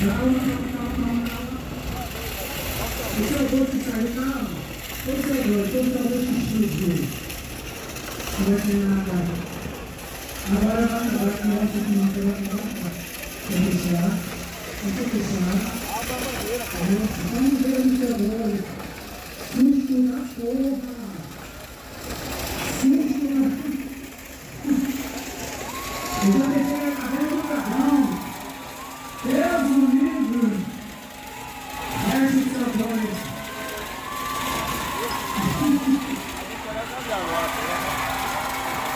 Calma, calma. Esse é o gol que saiu, calma. Esse é o gol, todo talvez que explodiu. Não vai nada. Agora agora que ter que manter vai vai. Vai fechar. Vai fechar. Vamos ver o seu gol. Susto na porra. Susto na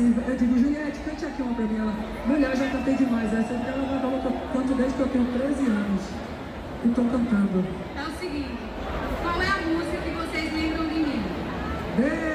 assim, eu digo, Juliette, cante aqui uma pra mim. Ela, mulher, já cantei demais essa, ela já falou que eu canto desde que eu tenho 13 anos. E tô cantando. É o seguinte, qual é a música que vocês lembram de mim? Beijo!